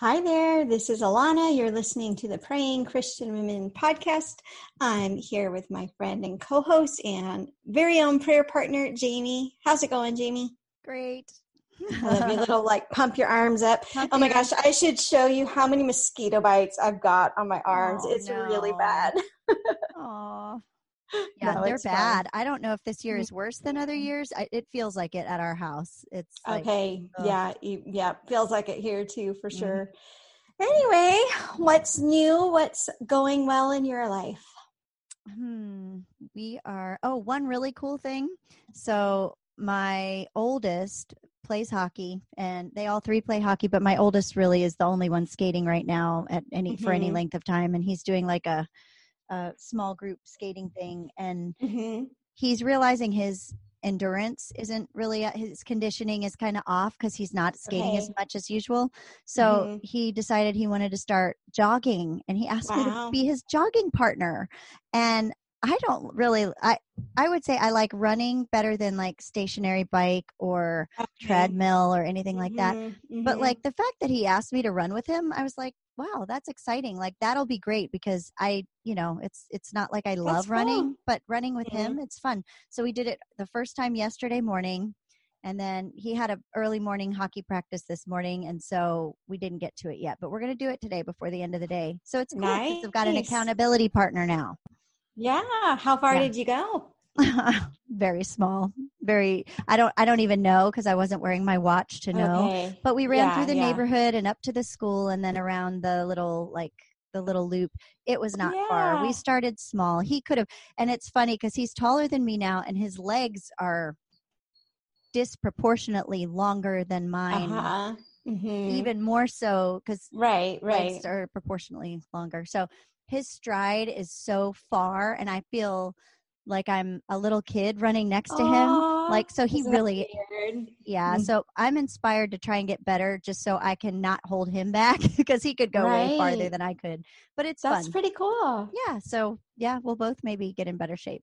Hi there, this is Alana. You're listening to the Praying Christian Women podcast. I'm here with my friend and co host and very own prayer partner, Jamie. How's it going, Jamie? Great. I love your little like pump your arms up. Pump oh my gosh, I should show you how many mosquito bites I've got on my arms. Oh, it's no. really bad. Aww. Yeah, no, they're bad. Fun. I don't know if this year mm-hmm. is worse than other years. I, it feels like it at our house. It's like, okay. Ugh. Yeah, yeah, feels like it here too for mm-hmm. sure. Anyway, what's new? What's going well in your life? Hmm. We are. Oh, one really cool thing. So my oldest plays hockey and they all three play hockey but my oldest really is the only one skating right now at any mm-hmm. for any mm-hmm. length of time and he's doing like a a small group skating thing and mm-hmm. he's realizing his endurance isn't really uh, his conditioning is kind of off because he's not skating okay. as much as usual so mm-hmm. he decided he wanted to start jogging and he asked wow. me to be his jogging partner and i don't really i i would say i like running better than like stationary bike or okay. treadmill or anything like that mm-hmm. but mm-hmm. like the fact that he asked me to run with him i was like wow that's exciting like that'll be great because i you know it's it's not like i love that's running cool. but running with him it's fun so we did it the first time yesterday morning and then he had a early morning hockey practice this morning and so we didn't get to it yet but we're going to do it today before the end of the day so it's cool nice. i've got an accountability partner now yeah how far yeah. did you go very small very i don't i don't even know because i wasn't wearing my watch to know okay. but we ran yeah, through the yeah. neighborhood and up to the school and then around the little like the little loop it was not yeah. far we started small he could have and it's funny because he's taller than me now and his legs are disproportionately longer than mine uh-huh. mm-hmm. even more so because right right legs are proportionally longer so his stride is so far and i feel like I'm a little kid running next to Aww, him. Like so he really Yeah, mm-hmm. so I'm inspired to try and get better just so I can not hold him back because he could go right. way farther than I could. But it's That's fun. pretty cool. Yeah, so yeah, we'll both maybe get in better shape.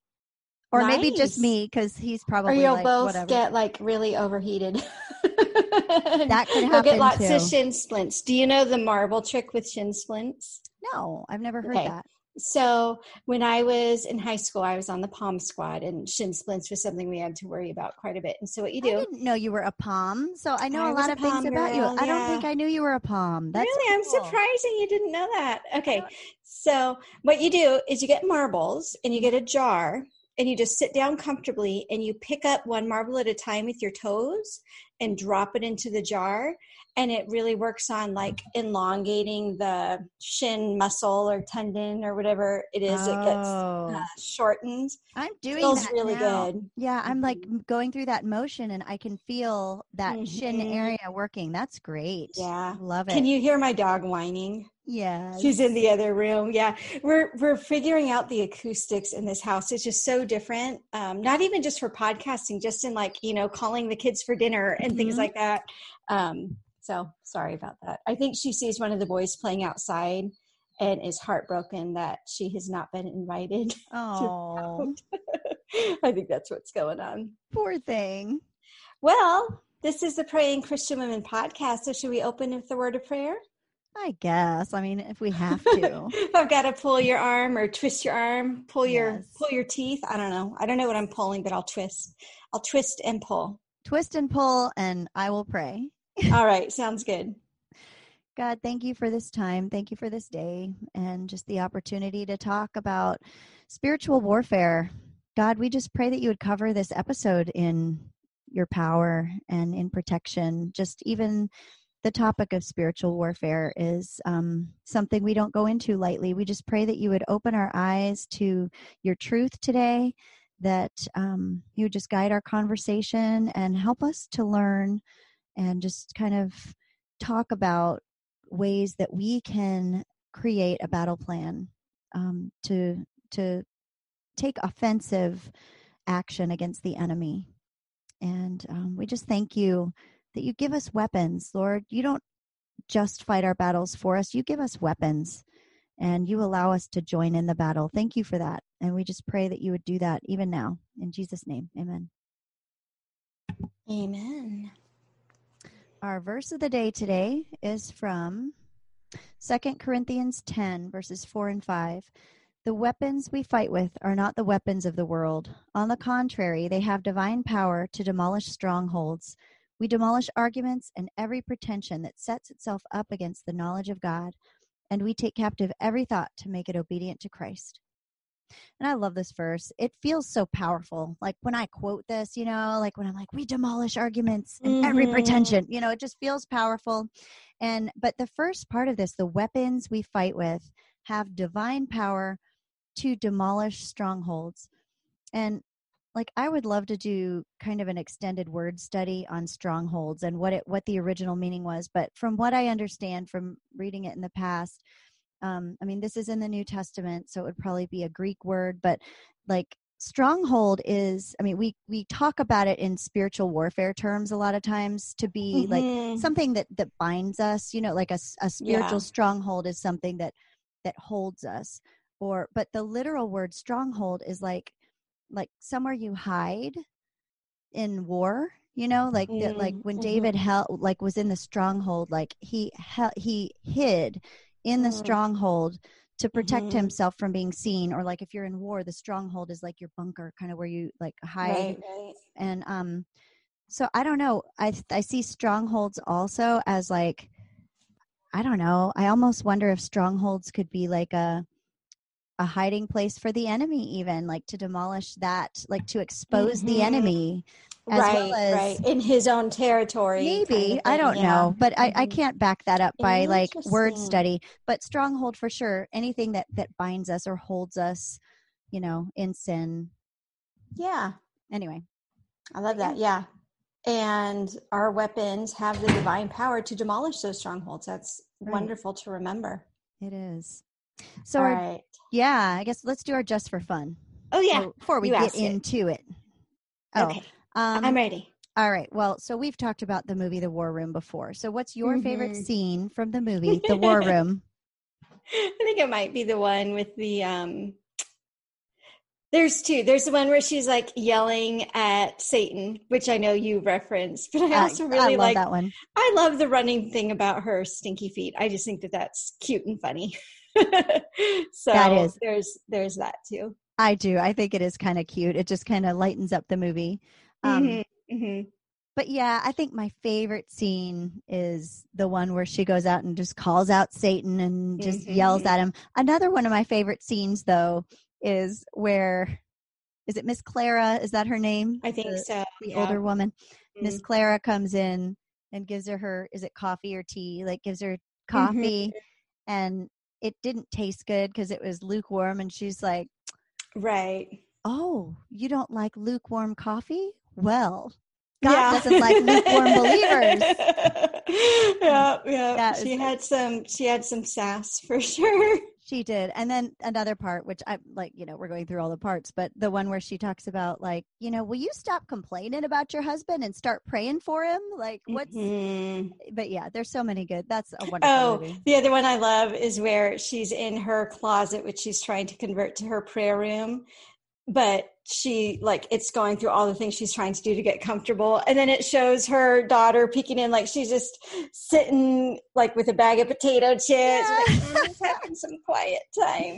Or nice. maybe just me because he's probably. Or you'll like, both whatever. get like really overheated. that could happen. get lots too. of shin splints. Do you know the marble trick with shin splints? No, I've never heard okay. that. So when I was in high school, I was on the POM squad, and shin splints was something we had to worry about quite a bit. And so what you do? I didn't know you were a POM, so I know I a lot of things girl, about you. Yeah. I don't think I knew you were a POM. That's really, cool. I'm surprising you didn't know that. Okay, so what you do is you get marbles and you get a jar, and you just sit down comfortably and you pick up one marble at a time with your toes and drop it into the jar and it really works on like elongating the shin muscle or tendon or whatever it is. Oh. It gets uh, oh. shortened. I'm doing feels that really now. good. Yeah, I'm like mm-hmm. going through that motion, and I can feel that mm-hmm. shin area working. That's great. Yeah, love it. Can you hear my dog whining? Yeah, she's in the other room. Yeah, we're we're figuring out the acoustics in this house. It's just so different. Um, not even just for podcasting, just in like you know calling the kids for dinner and mm-hmm. things like that. Um, so sorry about that. I think she sees one of the boys playing outside and is heartbroken that she has not been invited. Oh, I think that's what's going on. Poor thing. Well, this is the Praying Christian Women podcast. So, should we open with the word of prayer? I guess. I mean, if we have to. I've got to pull your arm or twist your arm, pull your yes. pull your teeth. I don't know. I don't know what I'm pulling, but I'll twist. I'll twist and pull. Twist and pull, and I will pray. All right, sounds good. God, thank you for this time. Thank you for this day and just the opportunity to talk about spiritual warfare. God, we just pray that you would cover this episode in your power and in protection. Just even the topic of spiritual warfare is um, something we don't go into lightly. We just pray that you would open our eyes to your truth today, that um, you would just guide our conversation and help us to learn and just kind of talk about ways that we can create a battle plan um, to to take offensive action against the enemy. And um, we just thank you that you give us weapons, Lord. You don't just fight our battles for us, you give us weapons and you allow us to join in the battle. Thank you for that. And we just pray that you would do that even now. In Jesus' name, amen. Amen. Our verse of the day today is from Second Corinthians 10, verses 4 and 5. The weapons we fight with are not the weapons of the world. On the contrary, they have divine power to demolish strongholds. We demolish arguments and every pretension that sets itself up against the knowledge of God, and we take captive every thought to make it obedient to Christ. And I love this verse. It feels so powerful. Like when I quote this, you know, like when I'm like, we demolish arguments and mm-hmm. every pretension, you know, it just feels powerful. And, but the first part of this, the weapons we fight with have divine power to demolish strongholds. And like I would love to do kind of an extended word study on strongholds and what it what the original meaning was, but from what I understand from reading it in the past, um, I mean this is in the New Testament, so it would probably be a Greek word, but like stronghold is i mean we we talk about it in spiritual warfare terms a lot of times to be mm-hmm. like something that that binds us you know like a, a spiritual yeah. stronghold is something that that holds us or but the literal word stronghold is like like somewhere you hide in war you know like mm, the, like when mm-hmm. david held like was in the stronghold like he he hid in the mm. stronghold to protect mm-hmm. himself from being seen or like if you're in war the stronghold is like your bunker kind of where you like hide right, right. and um so i don't know i i see strongholds also as like i don't know i almost wonder if strongholds could be like a a hiding place for the enemy even like to demolish that like to expose mm-hmm. the enemy right well as, right. In his own territory maybe. kind of i don't yeah. know. But mm-hmm. I, I can't back that up by like word study. But stronghold for sure. Anything that that binds us or holds us you know in sin. Yeah. Anyway. I love that yeah. And our weapons have the divine power to demolish those strongholds. That's right. wonderful to remember. It is. So, our, right. Yeah, I guess let's do our just for fun. Oh yeah, so before we you get into it. Oh, okay, um, I'm ready. All right. Well, so we've talked about the movie The War Room before. So, what's your mm-hmm. favorite scene from the movie The War Room? I think it might be the one with the um there's two. There's the one where she's like yelling at Satan, which I know you referenced, but I also really I like that one. I love the running thing about her stinky feet. I just think that that's cute and funny. so that is there's there's that too. I do. I think it is kind of cute. It just kind of lightens up the movie. Um, mm-hmm, mm-hmm. But yeah, I think my favorite scene is the one where she goes out and just calls out Satan and just mm-hmm. yells at him. Another one of my favorite scenes, though, is where is it Miss Clara? Is that her name? I think the, so. The yeah. older woman, Miss mm-hmm. Clara, comes in and gives her her is it coffee or tea? Like gives her mm-hmm. coffee, and it didn't taste good because it was lukewarm and she's like right. Oh you don't like lukewarm coffee? Well god yeah. doesn't like lukewarm believers yeah yeah she had some she had some sass for sure she did. And then another part, which I like, you know, we're going through all the parts, but the one where she talks about, like, you know, will you stop complaining about your husband and start praying for him? Like, what's, mm-hmm. but yeah, there's so many good. That's a wonderful oh, movie. The other one I love is where she's in her closet, which she's trying to convert to her prayer room but she like it's going through all the things she's trying to do to get comfortable. And then it shows her daughter peeking in like she's just sitting like with a bag of potato chips yeah. like, having some quiet time.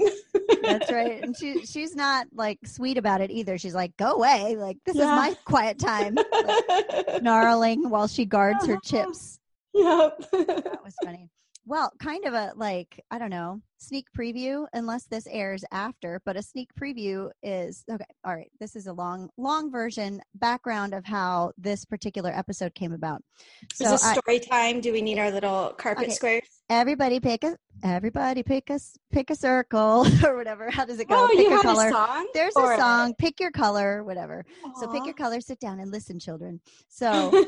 That's right. And she she's not like sweet about it either. She's like go away. Like this yeah. is my quiet time. Like, snarling while she guards her chips. Yep. That was funny well, kind of a like, I don't know, sneak preview, unless this airs after, but a sneak preview is okay. All right. This is a long, long version background of how this particular episode came about. So is story I, time? Do we need our little carpet okay, squares? Everybody pick a everybody pick a pick a circle or whatever. How does it go? Oh, pick you a color. A song There's a song. Pick your color, whatever. Aww. So pick your color, sit down and listen, children. So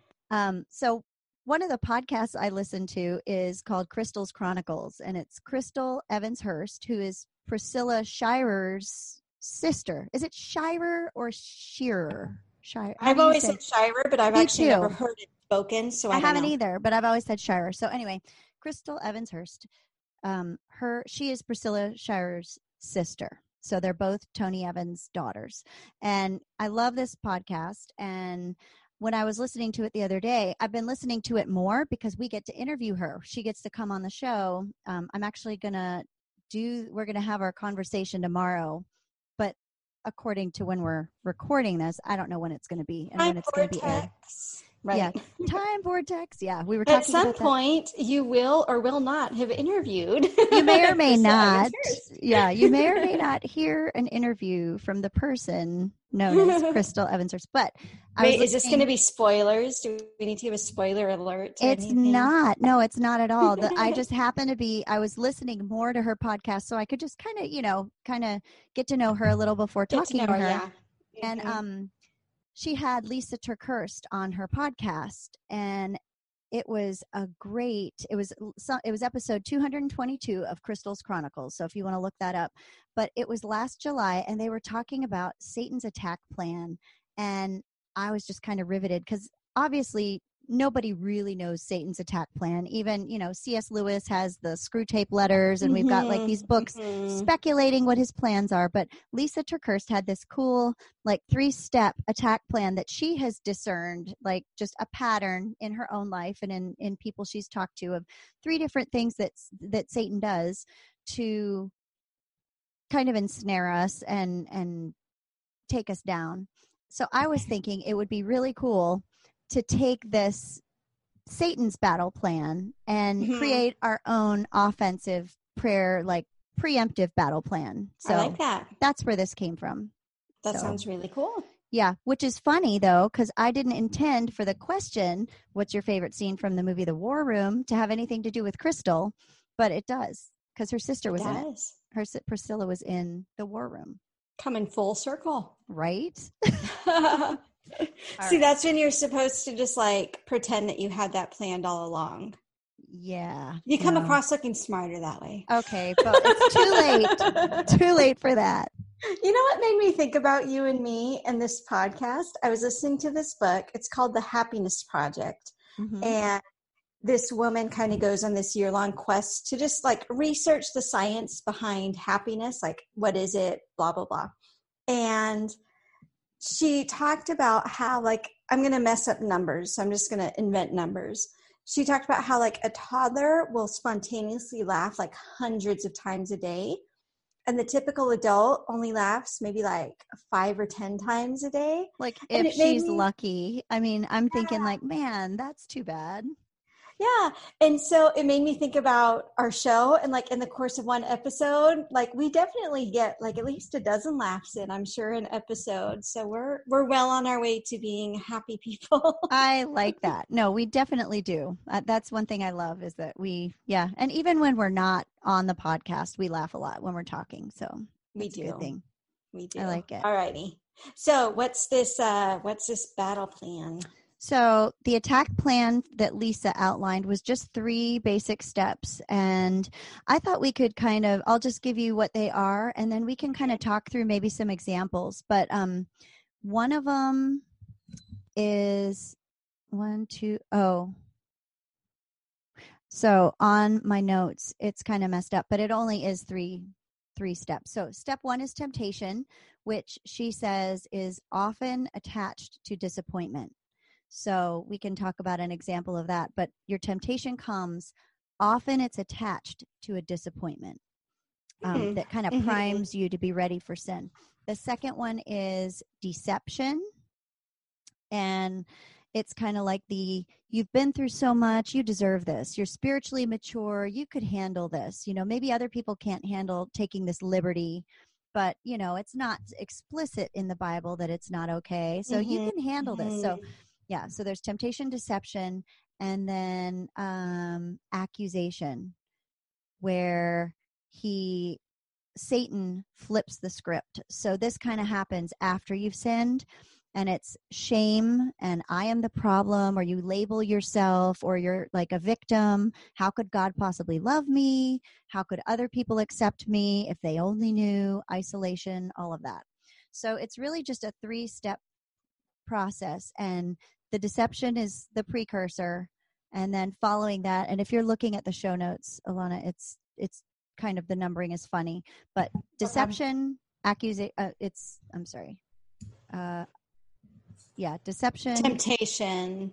um so one of the podcasts I listen to is called Crystal's Chronicles, and it's Crystal Evans Hurst, who is Priscilla Shirer's sister. Is it Shirer or Shearer? Shire. I've always said Shirer, but I've Me actually too. never heard it spoken, so I, I haven't know. either. But I've always said Shirer. So anyway, Crystal Evans Hurst, um, her she is Priscilla Shirer's sister. So they're both Tony Evans' daughters, and I love this podcast and when I was listening to it the other day, I've been listening to it more because we get to interview her. She gets to come on the show. Um, I'm actually going to do, we're going to have our conversation tomorrow. But according to when we're recording this, I don't know when it's going to be and when it's going to be aired. Right. Yeah, time vortex. Yeah, we were talking At some about that. point, you will or will not have interviewed. You may or may not. Yeah, you may or may not hear an interview from the person known as Crystal Evans Hurst. But I Wait, is this going to be spoilers? Do we need to give a spoiler alert? It's anything? not. No, it's not at all. The, I just happened to be. I was listening more to her podcast, so I could just kind of, you know, kind of get to know her a little before Get to talking know to her, yeah. and Mhm. um she had lisa TerKeurst on her podcast and it was a great it was it was episode 222 of crystal's chronicles so if you want to look that up but it was last july and they were talking about satan's attack plan and i was just kind of riveted because obviously nobody really knows satan's attack plan. Even you know cs lewis has the Screwtape Letters and we've got like these books mhm. speculating what his plans are. But lisa TerKeurst had this cool like three step attack plan that she has discerned like just a pattern in her own life and in in people she's talked to of three different things that that satan does to kind of ensnare us and and take us down. So i was thinking it would be really cool to take this satan's battle plan and Mhm. create our own offensive prayer like preemptive battle plan so I like that. that's where this came from That so- sounds really cool. yeah, which is funny though, because I didn't intend for the question, "What's your favorite scene from the movie The War Room?" to have anything to do with Crystal, but it does because her sister was in it. Her Priscilla was in The War Room, Coming full circle. right? See, right. that's when you're supposed to just like pretend that you had that planned all along. Yeah, You come no. across looking smarter that way. okay, but it's too late. Too late for that. You know what made me think about you and me and this podcast? I was listening to this book. It's called The Happiness Project. Mhm. And this woman kind of goes on this year long quest to just like research the science behind happiness. Like, what is it? Blah, blah, blah. And she talked about how, like, I'm going to mess up numbers. So I'm just going to invent numbers. She talked about how, like, a toddler will spontaneously laugh like hundreds of times a day. And the typical adult only laughs maybe like five or 10 times a day. Like if she's me- lucky. I mean, I'm thinking like, man, that's too bad. Yeah. And so it made me think about our show. And like in the course of one episode, like we definitely get like at least a dozen laughs in, I'm sure, an episode. So we're we're well on our way to being happy people. I like that. No, we definitely do. Uh, that's one thing I love is that we, yeah, and even when we're not on the podcast, we laugh a lot when we're talking. So we do. good thing. We do. I like it. All righty. So what's this uh what's this battle plan? So the attack plan that Lisa outlined was just three basic steps, and I thought we could kind of. I'll just give you what they are, and then we can kind of talk through maybe some examples. But um, one of them is one, two, oh. So on my notes, it's kind of messed up, but it only is three three steps. So step one is temptation, which she says is often attached to disappointment. So we can talk about an example of that. But your temptation comes, often it's attached to a disappointment um, Mhm. that kind of Mhm. primes you to be ready for sin. The second one is deception. And it's kind of like the you've been through so much, you deserve this. You're spiritually mature, you could handle this. You know, maybe other people can't handle taking this liberty, but you know, it's not explicit in the Bible that it's not okay. So you Mhm. can handle this. So Mhm. Yeah so there's temptation deception and then um accusation where he satan flips the script. So this kind of happens after you've sinned and it's shame and i am the problem or you label yourself or you're like a victim. How could god possibly love me? How could other people accept me if they only knew isolation all of that. So it's really just a three step process and the deception is the precursor and then following that and if you're looking at the show notes alana it's it's kind of the numbering is funny but deception accusation uh, it's i'm sorry uh yeah, deception. Temptation.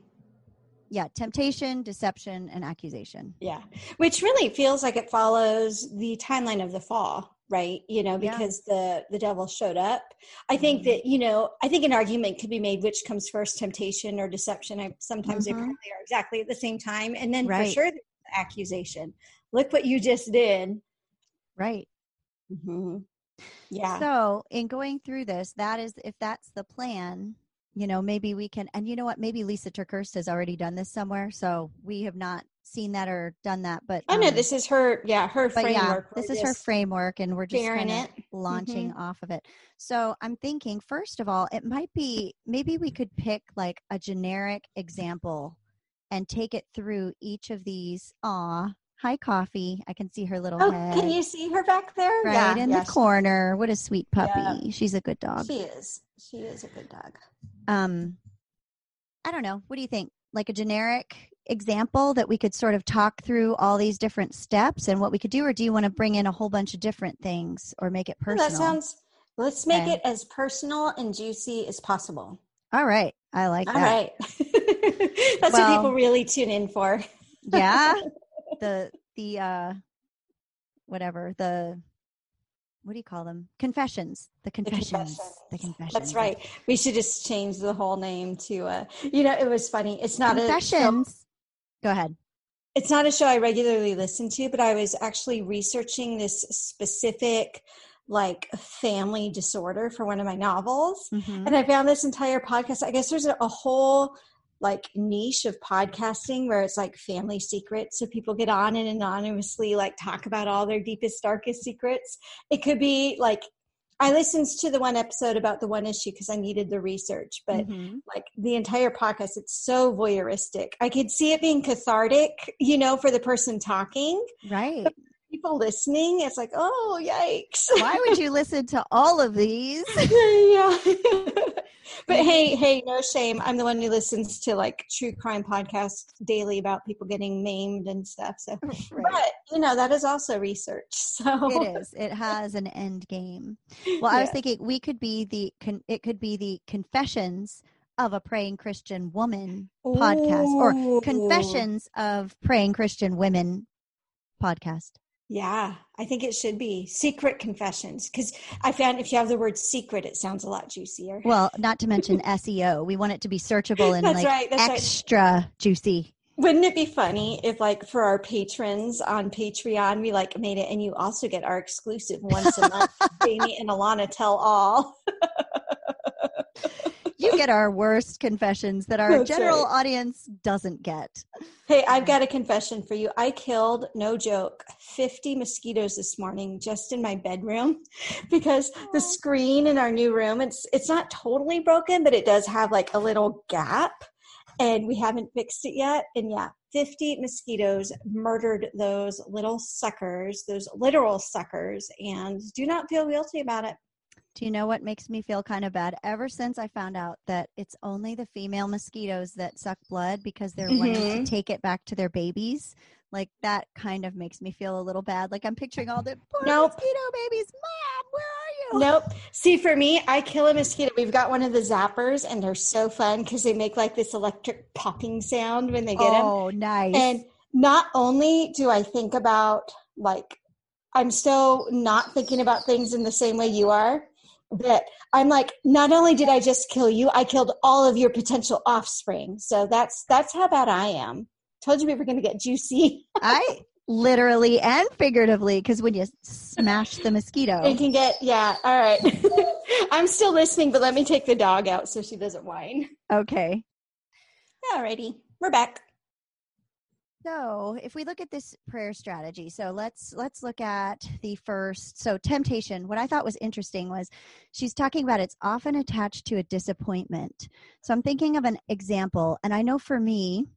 Yeah, temptation, deception, and accusation. Yeah. Which really feels like it follows the timeline of the fall, right? You know, Yeah. because the the devil showed up. I think Mhm. that, you know, I think an argument could be made which comes first, temptation or deception. I sometimes they Mhm. probably are exactly at the same time. And then Right. for sure the accusation. Look what you just did. Right. Mm-hmm. Yeah. So, in going through this, that is if that's the plan, you know, maybe we can and you know what, maybe Lisa TerKeurst has already done this somewhere, so we have not seen that or done that, but I know um, this is her, yeah, her but yeah, framework. this is her framework and we're just kind of launching Mhm. off of it. So I'm thinking, first of all, it might be maybe we could pick like a generic example and take it through each of these. Aw, hi, coffee. I can see her little Oh, head can you see her back there? right yeah, in yeah, the corner. What a sweet puppy. Yeah. She's a good dog. She is. She is a good dog. Um, I don't know. What do you think? Like a generic example that we could sort of talk through all these different steps and what we could do, or do you want to bring in a whole bunch of different things or make it Well, personal? That sounds. Let's make Okay. it as personal and juicy as possible. all right. I like All that. right. That's what people really tune in for. yeah the the uh whatever the what do you call them confessions the The confessions the confessions That's right. We should just change the whole name to. Uh, you know, it was funny. It's not a confessions go ahead it's not a show I regularly listen to, but I was actually researching this specific like family disorder for one of my novels. Mhm. and I found this entire podcast. I guess there's a, a whole like niche of podcasting where it's like family secrets. So people get on and anonymously like talk about all their deepest, darkest secrets. It could be like I listened to the one episode about the one issue because I needed the research, but Mhm. like the entire podcast, it's so voyeuristic. I could see it being cathartic, you know, for the person talking. right People listening, it's like, oh, yikes. why would you listen to all of these yeah. but hey, hey, no shame. I'm the one who listens to like true crime podcasts daily about people getting maimed and stuff. So, but you know, that is also research. So it is it has an end game well i was thinking we could be the con- it could be the confessions of a praying christian woman podcast or confessions of praying christian women podcast Yeah, I think it should be secret confessions because I found if you have the word secret, it sounds a lot juicier. Well, not to mention SEO. We want it to be searchable and like right. That's right. extra juicy. Wouldn't it be funny if, like, for our patrons on Patreon, we like made it, and you also get our exclusive once a month, Jamie and Alana tell all. You get our worst confessions that our That's general right. audience doesn't get. Hey, I've got a confession for you. I killed, no joke, 50 mosquitoes this morning just in my bedroom because the screen in our new room, it's it's not totally broken, but it does have like a little gap and we haven't fixed it yet. And yeah, 50 mosquitoes murdered those little suckers, those literal suckers, and do not feel guilty about it. Do you know what makes me feel kind of bad? Ever since I found out that it's only the female mosquitoes that suck blood because they're wanting Mhm. to take it back to their babies, like that kind of makes me feel a little bad. Like I'm picturing all the poor Nope. mosquito babies. Mom, where are you? Nope. See, for me, I kill a mosquito. We've got one of the zappers, and they're so fun because they make like this electric popping sound when they get them. Oh, nice. And not only do I think about like, I'm so not thinking about things in the same way you are, that I'm like, not only did I just kill you, I killed all of your potential offspring. So that's that's how bad I am. Told you we were going to get juicy. I literally and figuratively, because when you smash the mosquito, It can get yeah. All right. I'm still listening, but let me take the dog out so she doesn't whine. okay. Alrighty, we're back. So if we look at this prayer strategy, so let's let's look at the first. So temptation. What I thought was interesting was she's talking about it's often attached to a disappointment. So I'm thinking of an example, and I know for me,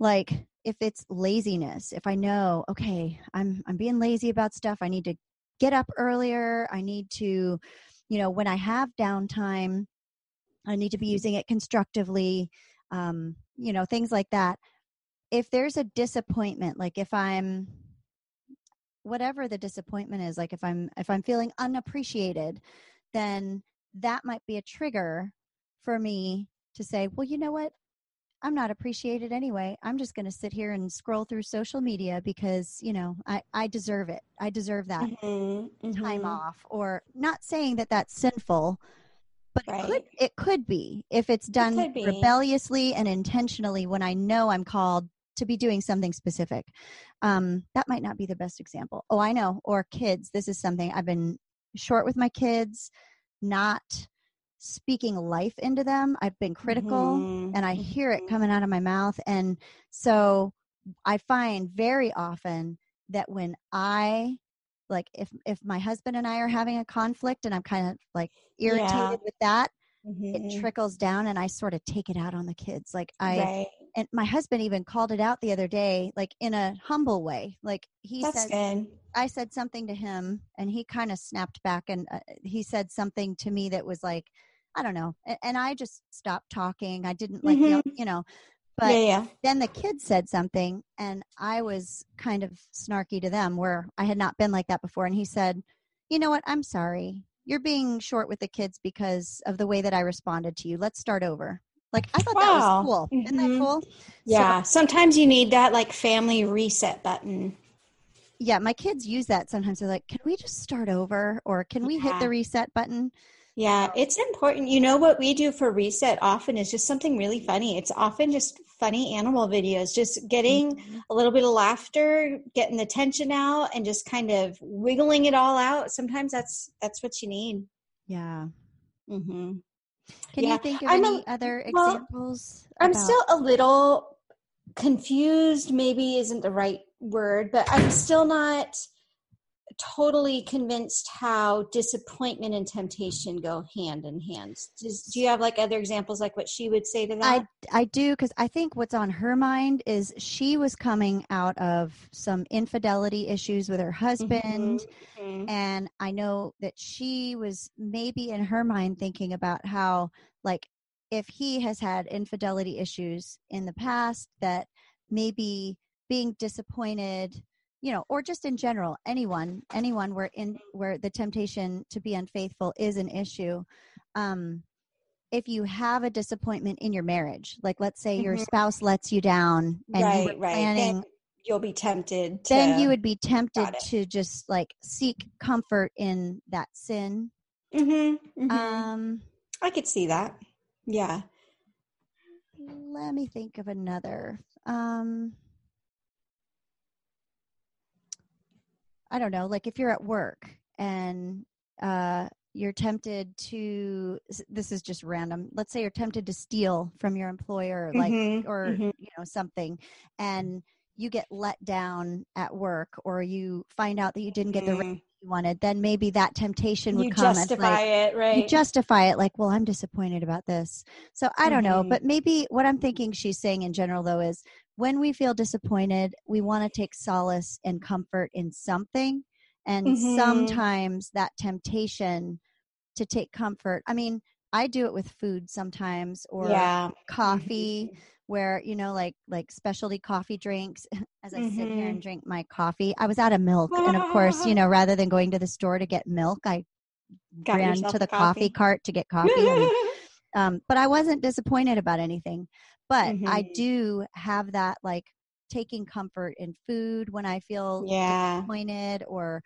like if it's laziness, if I know, okay, I'm I'm being lazy about stuff, I need to get up earlier. I need to, you know, when I have downtime, I need to be using it constructively. Um, you know, things like that if there's a disappointment like if i'm whatever the disappointment is like if i'm if i'm feeling unappreciated then that might be a trigger for me to say, well, you know what? I'm not appreciated anyway. I'm just going to sit here and scroll through social media because, you know, I, I deserve it. I deserve that Mm-hmm, time mhm. off or not saying that that's sinful, but it could it could be if it's done be. rebelliously and intentionally when I know I'm called to be doing something specific. Um, that might not be the best example. Oh, I know. Or kids. This is something I've been short with my kids, not speaking life into them. I've been critical Mhm, and I hear it coming out of my mouth. And so I find very often that when I like if if my husband and I are having a conflict and I'm kind of like irritated Yeah. with that, Mhm. it trickles down and I sort of take it out on the kids. Like I right. And my husband even called it out the other day, like in a humble way. Like he That's said, good. I said something to him, and he kind of snapped back, and uh, he said something to me that was like, I don't know, and, and I just stopped talking. I didn't like, yell, you know. But yeah, yeah. then the kids said something, and I was kind of snarky to them, where I had not been like that before. And he said, "You know what? I'm sorry. You're being short with the kids because of the way that I responded to you. Let's start over." Like I thought Wow. that was cool. Isn't that Mhm. cool? So- Yeah. Sometimes you need that like family reset button. yeah, my kids use that sometimes. They're like, "Can we just start over, or can we hit the reset button?" Yeah, it's important. You know what we do for reset often is just something really funny. It's often just funny animal videos, just getting Mhm. a little bit of laughter, getting the tension out and just kind of wiggling it all out. Sometimes that's that's what you need. Yeah. hmm Can Yeah, you think of I'm a- any other well, examples? I'm about- still a little confused, maybe isn't the right word, but I'm still not totally convinced how disappointment and temptation go hand in hand. Does, do you have like other examples like what she would say to that? I I do because I think what's on her mind is she was coming out of some infidelity issues with her husband, Mhm. and I know that she was maybe in her mind thinking about how like if he has had infidelity issues in the past that maybe being disappointed you know or just in general anyone anyone where in where the temptation to be unfaithful is an issue um if you have a disappointment in your marriage like let's say your Mhm. spouse lets you down and you right, were right. planning Then you'll be tempted. To, then you would be tempted to just like seek comfort in that sin Mhm, mhm. um I could see that. Yeah. let me think of another um i don't know like if you're at work and uh you're tempted to this is just random let's say you're tempted to steal from your employer like Mhm, or mhm. you know something and you get let down at work or you find out that you didn't get the Mhm. you wanted then maybe that temptation would you come justify like it, right? you justify it like well i'm disappointed about this so i don't know Mhm. but maybe what i'm thinking she's saying in general though is when we feel disappointed we want to take solace and comfort in something and Mhm. sometimes that temptation to take comfort i mean i do it with food sometimes or yeah. coffee where you know like like specialty coffee drinks as i sit here Mhm. and drink my coffee i was out of milk and of course you know rather than going to the store to get milk i Got ran to the coffee. coffee. cart to get coffee and, um, but i wasn't disappointed about anything but i Mhm. do have that like taking comfort in food when i feel yeah, disappointed or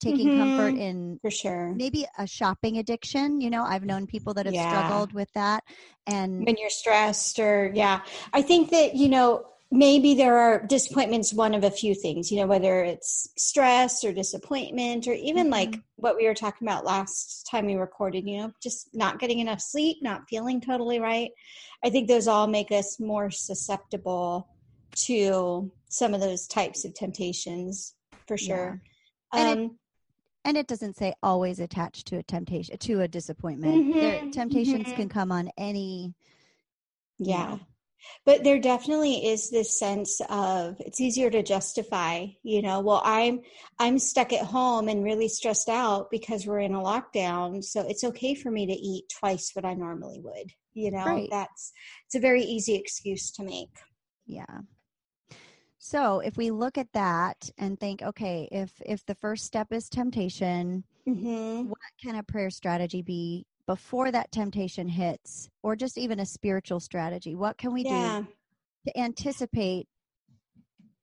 taking comfort Mhm. in for sure. maybe a shopping addiction you know i've known people that have Yeah. struggled with that and when you're stressed or yeah i think that you know maybe there are disappointments one of a few things you know whether it's stress or disappointment or even like Mhm. what we were talking about last time we recorded you know just not getting enough sleep not feeling totally right i think those all make us more susceptible to some of those types of temptations for sure And it- um and it doesn't say always attached to a temptation to a disappointment There- Mhm, temptations mhm. can come on any Yeah. know. But there definitely is this sense of it's easier to justify, you know, well I'm I'm stuck at home and really stressed out because we're in a lockdown, so it's okay for me to eat twice what I normally would. You know, Right. that's it's a very easy excuse to make. Yeah. So if we look at that and think, okay, if if the first step is temptation, Mhm. what can a prayer strategy be before that temptation hits or just even a spiritual strategy what can we yeah. do to anticipate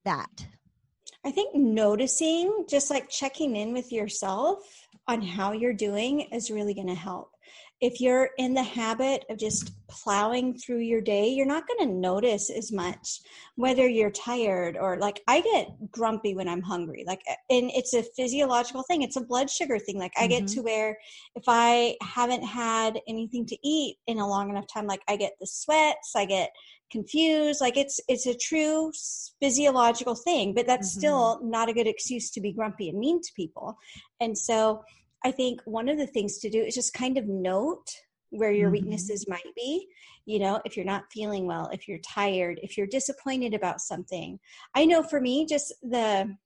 that I think noticing, just like checking in with yourself on how you're doing, is really going to help. If you're in the habit of just plowing through your day, you're not going to notice as much whether you're tired or like I get grumpy when I'm hungry. Like, and it's a physiological thing, it's a blood sugar thing. Like, I get Mm-hmm. to where if I haven't had anything to eat in a long enough time, like I get the sweats, I get confused like it's it's a true physiological thing but that's Mhm. still not a good excuse to be grumpy and mean to people and so i think one of the things to do is just kind of note where your Mhm. weaknesses might be. You know if you're not feeling well if you're tired if you're disappointed about something. I know for me just the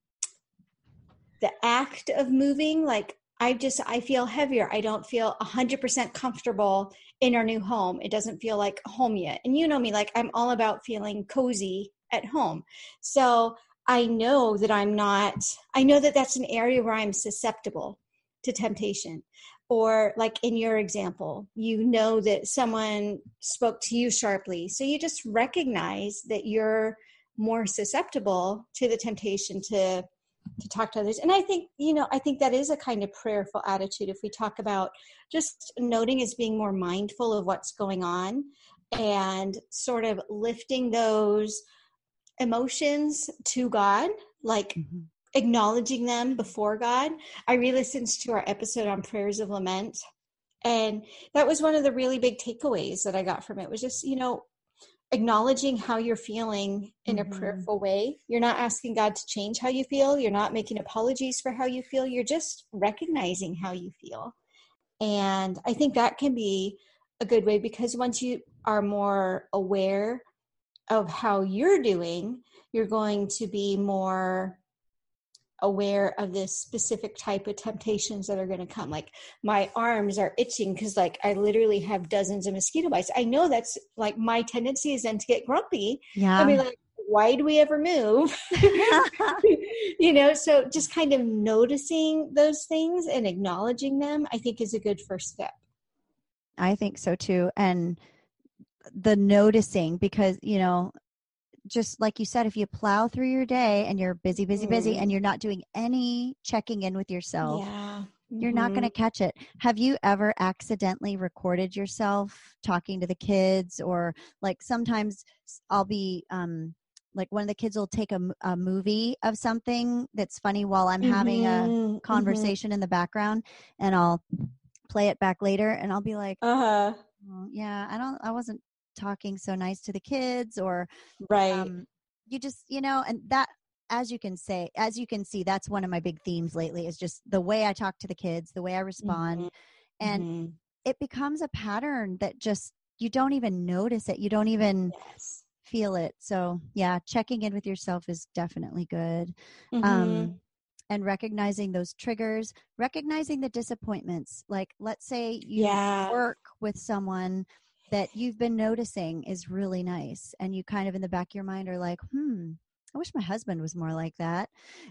the act of moving like i just i feel heavier. I don't feel 100% comfortable in our new home. It doesn't feel like home yet. And you know me like i'm all about feeling cozy at home. So i know that i'm not i know that that's an area where i'm susceptible to temptation or like in your example you know that someone spoke to you sharply so you just recognize that you're more susceptible to the temptation to to talk to others and i think you know i think that is a kind of prayerful attitude if we talk about just noting as being more mindful of what's going on and sort of lifting those emotions to god like Mhm. Acknowledging them before god i re-listened to our episode on prayers of lament and that was one of the really big takeaways that i got from it was just you know acknowledging how you're feeling in Mhm. a prayerful way. You're not asking God to change how you feel. You're not making apologies for how you feel. You're just recognizing how you feel. And I think that can be a good way because once you are more aware of how you're doing, you're going to be more aware of this specific type of temptations that are going to come like my arms are itching because like i literally have dozens of mosquito bites. I know that's like my tendency is then to get grumpy. Yeah. i mean like why do we ever move? You know so just kind of noticing those things and acknowledging them i think is a good first step. I think so too. And the noticing, because, you know, just like you said, if you plow through your day and you're busy, busy, busy, Mhm. and you're not doing any checking in with yourself, yeah you're not going to catch it. Have you ever accidentally recorded yourself talking to the kids? Or like sometimes I'll be, um, like one of the kids will take a movie of something that's funny while I'm having a Mhm, mhm. conversation in the background and I'll play it back later and I'll be like, uh-huh "Oh, yeah, I don't, I wasn't talking so nice to the kids or, right um, you just, you know, and that, as you can say, as you can see, that's one of my big themes lately is just the way I talk to the kids, the way I respond. Mhm, And mhm. it becomes a pattern that just, you don't even notice it. You don't even yes feel it. So yeah, checking in with yourself is definitely good. Mhm. Um, and recognizing those triggers, recognizing the disappointments. Like, let's say you yeah work with someone that you've been noticing is really nice, and you kind of in the back of your mind are like, hmm, I wish my husband was more like that.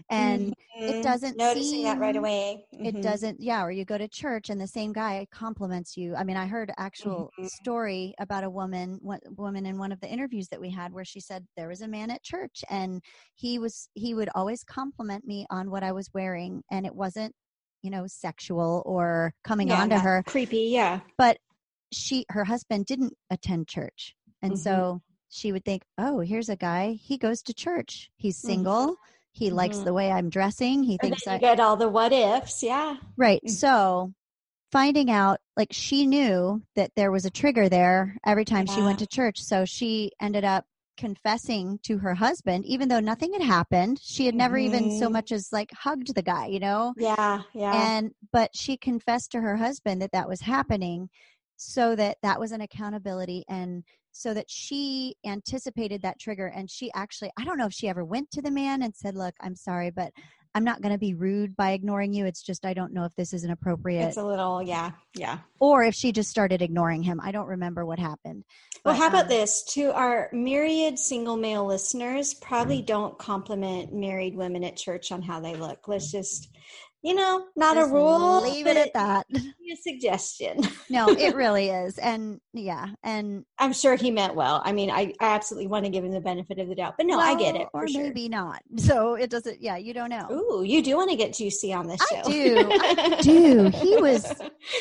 And it Mhm. doesn't noticing that right away it Mhm. doesn't yeah or you go to church and the same guy compliments you i mean i heard actual Mhm. story about a woman one woman in one of the interviews that we had where she said there was a man at church and he was he would always compliment me on what i was wearing and it wasn't you know sexual or coming yeah, on to her creepy yeah but she her husband didn't attend church and Mhm. so she would think oh here's a guy he goes to church he's Mhm. single he likes Mhm. the way i'm dressing he thinks you i get all the what ifs yeah Right. Mhm. So finding out, like, she knew that there was a trigger there every time she went to church. So she ended up confessing to her husband, even though nothing had happened. She had never even so Mhm. much as like hugged the guy, you know? yeah yeah And, but she confessed to her husband that that was happening so that that was an accountability and so that she anticipated that trigger. And she actually, I don't know if she ever went to the man and said, Look, I'm sorry, but I'm not going to be rude by ignoring you. It's just I don't know if this is an appropriate, it's a little yeah yeah or if she just started ignoring him. I don't remember what happened. well how about um, this to our myriad single male listeners probably don't compliment married women at church on how they look let's just you know, not Just a rule. Leave it at that. A suggestion. No, it really is. And yeah, and I'm sure he meant well. I mean, I, I absolutely want to give him the benefit of the doubt, but no, I get it. Or sure. maybe not. So it doesn't, yeah, you don't know. Ooh, you do want to get juicy on this show. I do. I do. He was,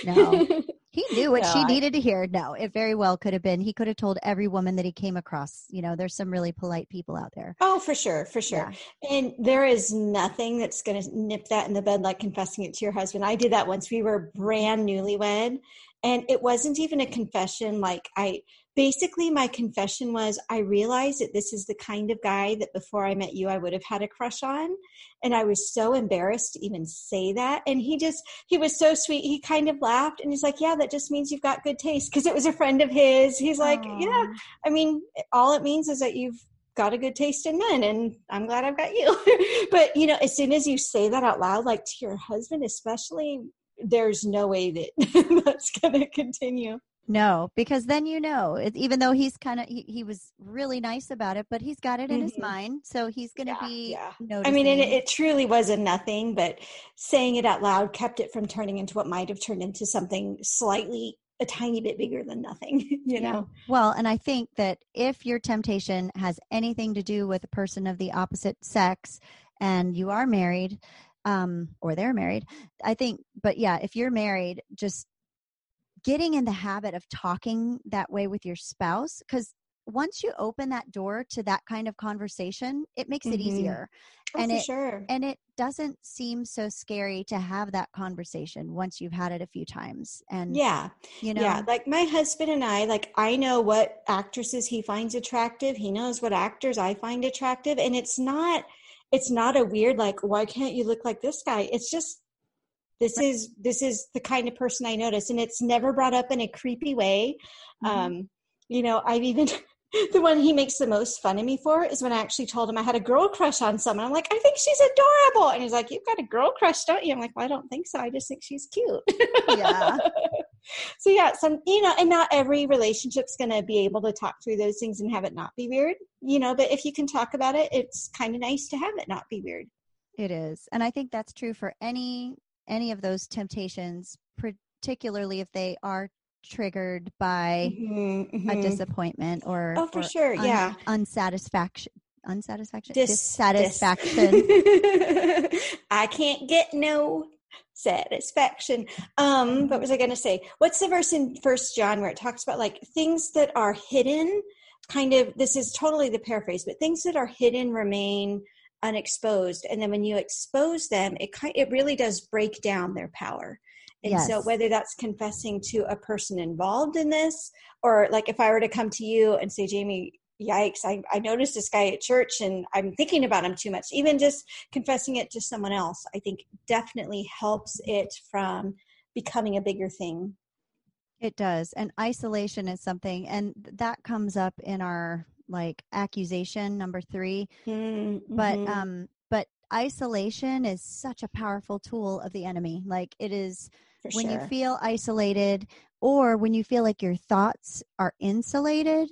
no, he knew what No, she I- needed to hear. No, it very well could have been. He could have told every woman that he came across. You know, there's some really polite people out there. Oh, for sure, for sure. And there is nothing that's going to nip that in the bud like confessing it to your husband. I did that once. We were brand newlywed, and it wasn't even a confession. Like, I basically, my confession was I realized that this is the kind of guy that before I met you, I would have had a crush on. And I was so embarrassed to even say that. And he just, he was so sweet. He kind of laughed and he's like, Yeah, that just means you've got good taste. Because it was a friend of his. He's like, Yeah, I mean, all it means is that you've got a good taste in men and I'm glad I've got you. but you know, as soon as you say that out loud, like to your husband especially, there's no way that that's gonna continue. No, because then you know, it, even though he's kind of, he, he was really nice about it, but he's got it in his Mhm. mind. So he's going to Yeah, be yeah. noticing. I mean, and it, it truly was a nothing, but saying it out loud kept it from turning into what might have turned into something slightly a tiny bit bigger than nothing, you know? Well, and I think that if your temptation has anything to do with a person of the opposite sex and you are married, um, or they're married, I think, but yeah, if you're married, just getting in the habit of talking that way with your spouse, because once you open that door to that kind of conversation, it makes it Mhm. easier. Oh, And for it- sure. And it doesn't seem so scary to have that conversation once you've had it a few times. And, Yeah. you know, Yeah, like my husband and I, like I know what actresses he finds attractive. He knows what actors I find attractive, and it's not it's not a weird like why can't you look like this guy? It's just this is this is the kind of person I notice, and it's never brought up in a creepy way. Mhm. Um, you know, I've even the one he makes the most fun of me for is when I actually told him I had a girl crush on someone. I'm like, I think she's adorable, and he's like, You've got a girl crush, don't you? I'm like, Well, I don't think so. I just think she's cute. Yeah. so yeah, some you know, and not every relationship's going to be able to talk through those things and have it not be weird, you know. But if you can talk about it, it's kind of nice to have it not be weird. It is. And I think that's true for any any of those temptations, particularly if they are triggered by Mhm, a mhm. disappointment or Oh, for or sure, un- yeah. unsatisfaction unsatisfaction Dis- dissatisfaction dis- I can't get no satisfaction. Um, what was I going to say? What's the verse in First John where it talks about like things that are hidden? Kind of. This is totally the paraphrase, but things that are hidden remain unexposed, and then when you expose them, it kind it really does break down their power. And so, whether that's confessing to a person involved in this, or like if I were to come to you and say, Jamie, yikes, I, I noticed this guy at church and I'm thinking about him too much, even just confessing it to someone else, I think definitely helps it from becoming a bigger thing. it does and isolation is something and that comes up in our like accusation number 3 but Mhm. um but isolation is such a powerful tool of the enemy like it is For when sure. you feel isolated or when you feel like your thoughts are insulated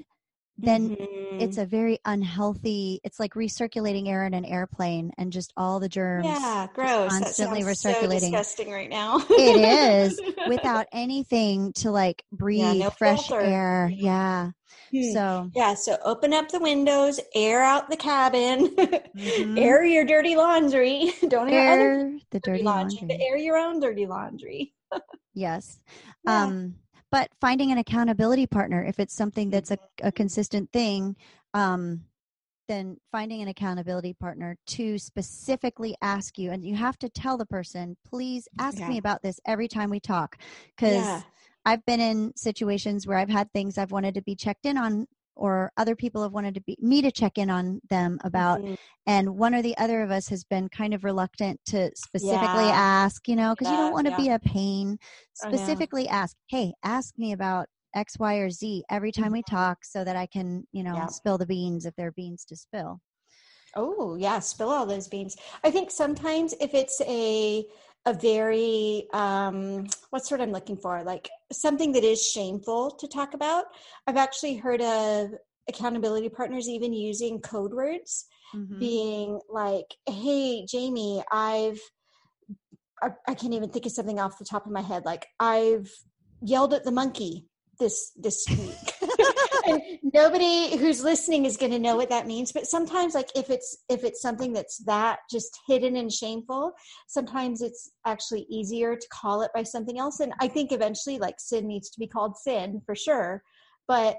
then it's Mhm. a very unhealthy it's like recirculating air in an airplane and just all the germs yeah, gross. That constantly so recirculating disgusting right now. it is without anything to like breathe no fresh filter. air yeah Hmm. so Yeah, so open up the windows, air out the cabin, Mhm. air your dirty laundry. Don't air, other the dirty laundry, laundry air your own dirty laundry. yes Yeah. um but finding an accountability partner if it's something that's a, a consistent thing um then finding an accountability partner to specifically ask you and you have to tell the person please ask Yeah. me about this every time we talk because yeah. i've been in situations where i've had things i've wanted to be checked in on or other people have wanted to be me to check in on them about Mhm. and one or the other of us has been kind of reluctant to specifically Yeah. ask you know because you don't want to yeah. be a pain specifically ask hey ask me about x y or z every time we Mhm. talk so that i can you know spill the beans if there are beans to spill Oh yeah, spill all those beans. I think sometimes if it's a a very um what's what I'm looking for, like something that is shameful to talk about. I've actually heard of accountability partners even using code words Mhm. being like, "Hey, Jamie, I've I, I can't even think of something off the top of my head. Like I've yelled at the monkey this this week. And nobody who's listening is going to know what that means but sometimes like if it's if it's something that's that just hidden and shameful sometimes it's actually easier to call it by something else. And i think eventually like sin needs to be called sin for sure. But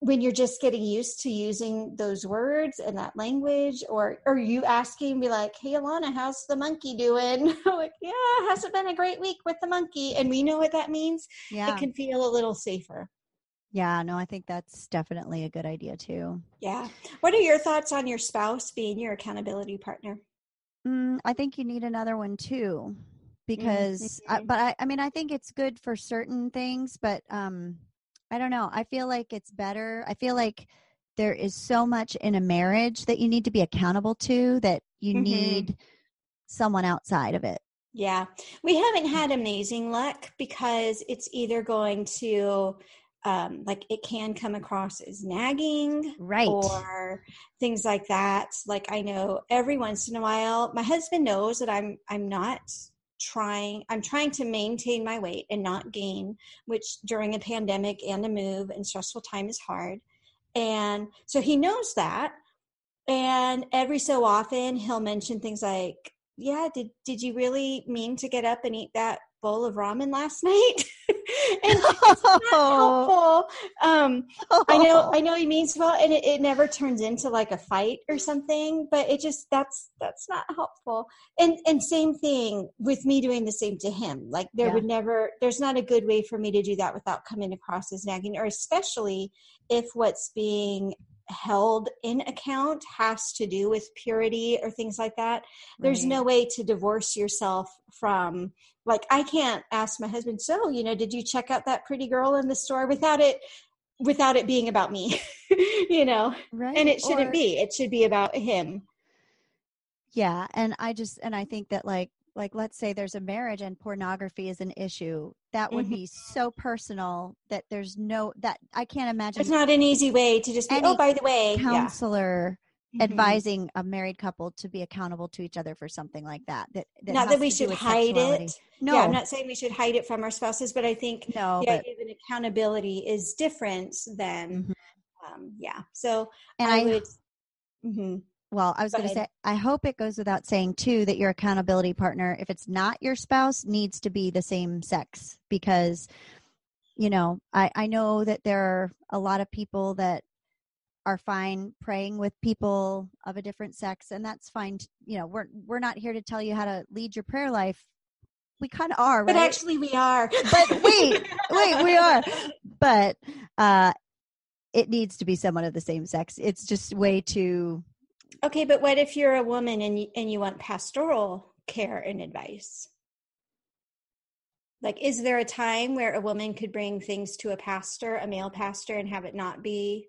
when you're just getting used to using those words and that language or or you asking me like hey alana how's the monkey doing? Like yeah hasn't been a great week with the monkey. And we know what that means. Yeah. it can feel a little safer yeah no i think that's definitely a good idea too yeah what are your thoughts on your spouse being your accountability partner mm, i think you need another one too because mm-hmm. I, but I, I mean i think it's good for certain things but um I don't know. I feel like it's better. I feel like there is so much in a marriage that you need to be accountable to that you mm-hmm. need someone outside of it. Yeah. We haven't had amazing luck because it's either going to um, like it can come across as nagging right. or things like that. Like i know every once in a while my husband knows that i'm i'm not trying i'm trying to maintain my weight and not gain which during a pandemic and a move and stressful time is hard. And so he knows that. And every so often he'll mention things like yeah did did you really mean to get up and eat that bowl of ramen last night. And it's not helpful. Um i know i know he means well and it, it never turns into like a fight or something but it just that's that's not helpful. And and same thing with me doing the same to him. Like there yeah. would never there's not a good way for me to do that without coming across as nagging or especially if what's being held in account has to do with purity or things like that there's right. no way to divorce yourself from like i can't ask my husband so you know did you check out that pretty girl in the store without it without it being about me you know right. and it shouldn't or, be it should be about him yeah and i just and i think that like like let's say there's a marriage and pornography is an issue that would mm-hmm. be so personal that there's no that i can't imagine it's not an easy way to just be oh by the way counselor yeah. mm-hmm. advising a married couple to be accountable to each other for something like that that, that not that we should hide sexuality. it no yeah, i'm not saying we should hide it from our spouses but i think no the but, idea of accountability is different than mm-hmm. um, yeah so and i, I would mm-hmm well, I was going to say, I hope it goes without saying too that your accountability partner, if it's not your spouse, needs to be the same sex because, you know, I, I know that there are a lot of people that are fine praying with people of a different sex, and that's fine. You know, we're we're not here to tell you how to lead your prayer life. We kind of are, right? But actually, we are. But wait, wait, we are. But uh, it needs to be someone of the same sex. It's just way too Okay, but what if you're a woman and you, and you want pastoral care and advice? Like, is there a time where a woman could bring things to a pastor, a male pastor, and have it not be?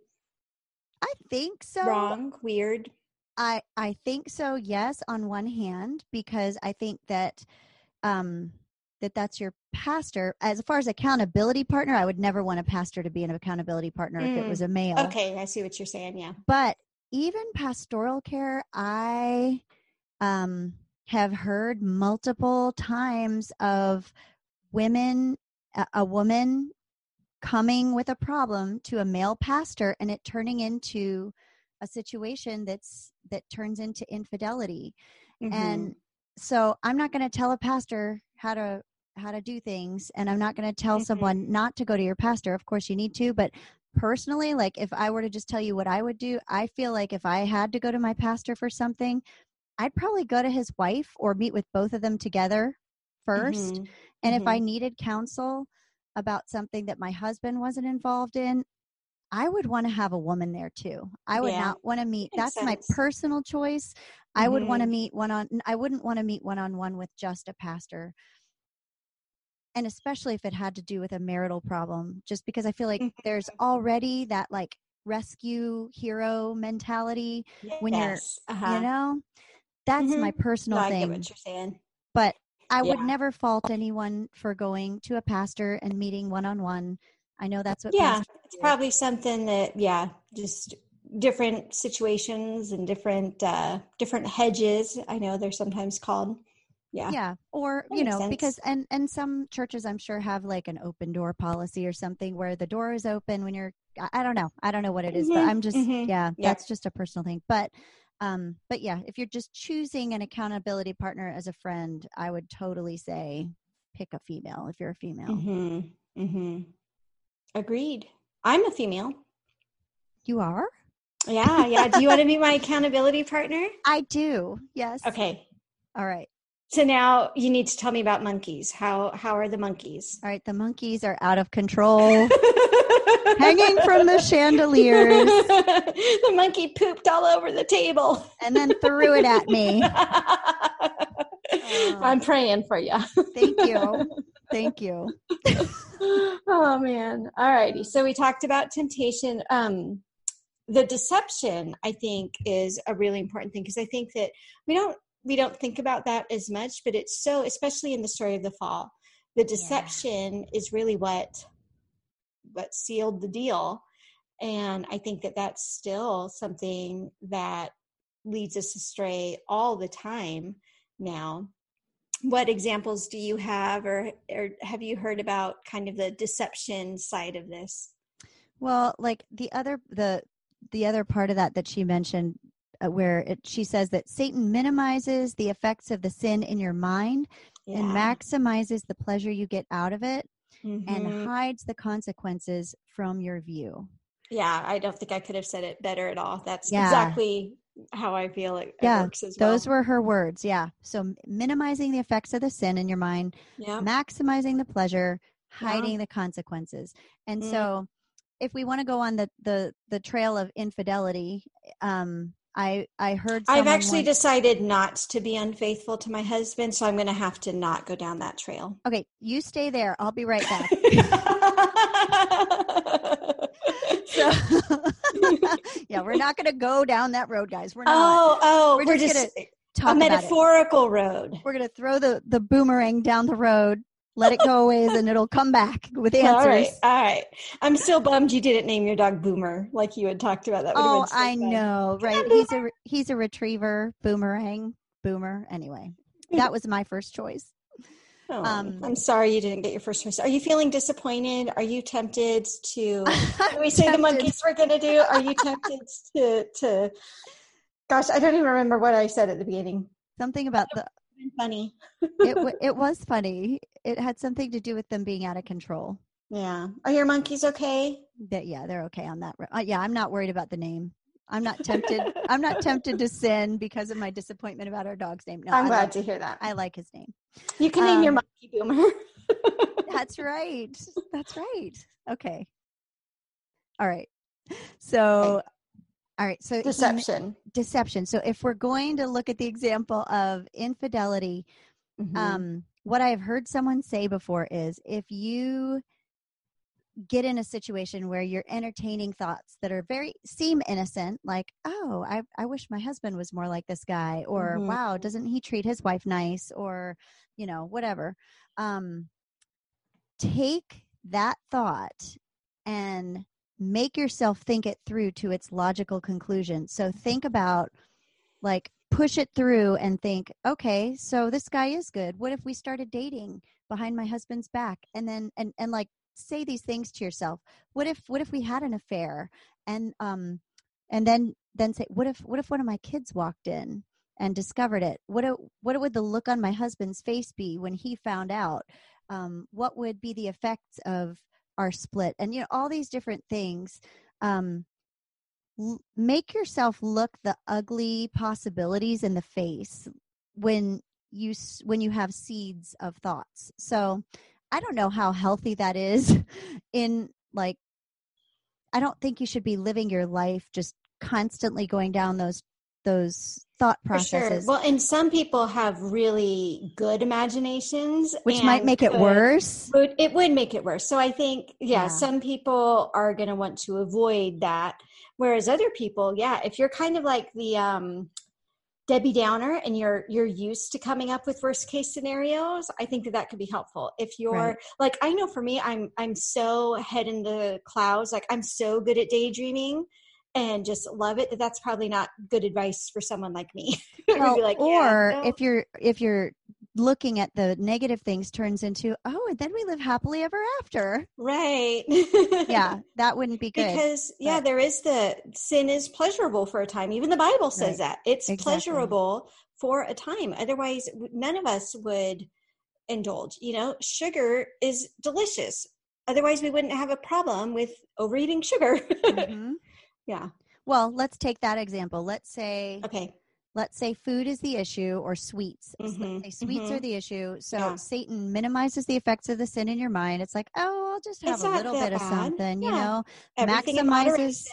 I think so. Wrong, weird. I I think so. Yes, on one hand, because I think that um that that's your pastor. As far as accountability partner, I would never want a pastor to be an accountability partner mm. if it was mm. a male. Okay, I see what you're saying. Yeah, but even pastoral care, I um, have heard multiple times of women, a, a woman coming with a problem to a male pastor and it turning into a situation that's that turns into infidelity mm-hmm. and so i'm not going to tell a pastor how to how to do things and i'm not going to tell mm-hmm. someone not to go to your pastor of course you need to but personally, like if I were to just tell you what I would do, I feel like if I had to go to my pastor for something, I'd probably go to his wife or meet with both of them together 1st mm-hmm. And mm-hmm. if I mm-hmm. needed counsel about something that my husband wasn't involved in, I would want to have a woman there too. I would yeah. not want to meet. That's sense. my personal choice. I mm-hmm. would want to meet one on I wouldn't want to meet one on one with just a pastor and especially if it had to do with a marital problem just because i feel like mm-hmm. there's already that like rescue hero mentality yes. when you're uh-huh. you know that's mm-hmm. my personal no, thing what you're saying but i yeah. would never fault anyone for going to a pastor and meeting one-on-one i know that's what yeah it's do. probably something that yeah just different situations and different uh different hedges i know they're sometimes called Yeah. yeah or That you know sense. because and and some churches i'm sure have like an open door policy or something where the door is open when you're i, don't know i don't know what it is but Mhm, i'm just mhm. yeah Yeah. that's just a personal thing but um but yeah if you're just choosing an accountability partner as a friend i would totally say pick a female if you're a female Mm-hmm. Mm-hmm. Agreed. I'm a female. you are Yeah, yeah. Do you want to be my accountability partner? i do yes Okay. all right So now you need to tell me about monkeys. How how are the monkeys? all right the monkeys are out of control hanging from the chandeliers the monkey pooped all over the table. and then threw it at me I'm praying for you. thank you thank you oh man. All righty. So we talked about temptation. Um the deception I think is a really important thing because I think that we don't we don't think about that as much, but it's so especially in the story of the fall. The deception is really what what sealed the deal. And I think that that's still something that leads us astray all the time now. What examples do you have, or, or have you heard about kind of the deception side of this? Well, like the other the the other part of that that she mentioned uh, where it, she says that Satan minimizes the effects of the sin in your mind and maximizes the pleasure you get out of it Mhm. and hides the consequences from your view. yeah, I don't think I could have said it better at all. That's Yeah. exactly how I feel it, Yeah, works as well. Those were her words. Yeah. So minimizing the effects of the sin in your mind, yeah. maximizing the pleasure, Yeah. hiding the consequences. And Mm. so if we want to go on the the the trail of infidelity, um I I heard I've actually once- decided not to be unfaithful to my husband, so I'm going to have to not go down that trail. Okay, you stay there. I'll be right back. So, yeah, we're not going to go down that road, guys. We're not. oh, oh, We're we're, just just, Talk a about it. metaphorical road. We're going to throw the the boomerang down the road, let it go away and it'll come back with answers. All right, all right. I'm still bummed you didn't name your dog Boomer like you had talked about. That would Oh, have been so I fun. know, right? He's a he's a retriever, boomerang, boomer. Anyway, that was my first choice. Oh, Um, I'm sorry you didn't get your first choice. Are you feeling disappointed? Are you tempted to? Did we say the Tempted. monkeys were going to do? Are you tempted to to? Gosh, I don't even remember what I said at the beginning. Something about the Funny. it w- it was funny. It had something to do with them being out of control. Yeah. Are your monkeys okay? That yeah, they're okay on that. Uh, yeah, I'm not worried about the name. I'm not tempted. I'm not tempted to sin because of my disappointment about our dog's name. No, I'm I glad like, to hear that. I like his name. You can name your um, monkey Boomer. That's right. That's right. Okay. All right. So, all right. So he ma- Deception. deception. So if we're going to look at the example of infidelity, Mhm. um, what I've heard someone say before is if you get in a situation where you're entertaining thoughts that are very seem innocent, like, oh, I, I wish my husband was more like this guy, or Mhm. wow, doesn't he treat his wife nice, or you know, whatever. Um, take that thought and make yourself think it through to its logical conclusion. So think about like push it through and think, okay, so this guy is good. What if we started dating behind my husband's back and then and and like say these things to yourself. What if what if we had an affair and um and then then say what if what if one of my kids walked in and discovered it? What what would the look on my husband's face be when he found out? Um, what would be the effects of our split? And you know all these different things. Um, l- make yourself look the ugly possibilities in the face when you when you have seeds of thoughts so i don't know how healthy that is in like i don't think you should be living your life just constantly going down those those thought For sure. processes Well, and some people have really good imaginations, which might make it could- worse Would, it would make it worse. So I think, yeah, Yeah. some people are going to want to avoid that. Whereas other people, yeah, if you're kind of like the um, Debbie Downer and you're you're used to coming up with worst case scenarios, I think that that could be helpful. If you're Right. like, I know for me, I'm I'm so head in the clouds, like I'm so good at daydreaming and just love it that that's probably not good advice for someone like me. Well, like, yeah, or no. if you're if you're looking at the negative things turns into oh and then we live happily ever after right yeah that wouldn't be good because yeah there is the sin is pleasurable for a time even the bible says Right. that it's Exactly. pleasurable for a time otherwise none of us would indulge you know sugar is delicious otherwise we wouldn't have a problem with overeating sugar Mhm. Yeah. Well let's take that example. Let's say okay. let's say food is the issue or sweets. Mhm, let's say sweets are mhm. the issue. So Yeah. satan minimizes the effects of the sin in your mind. It's like oh i'll just have It's a little bit of bad. something you know? Everything Maximizes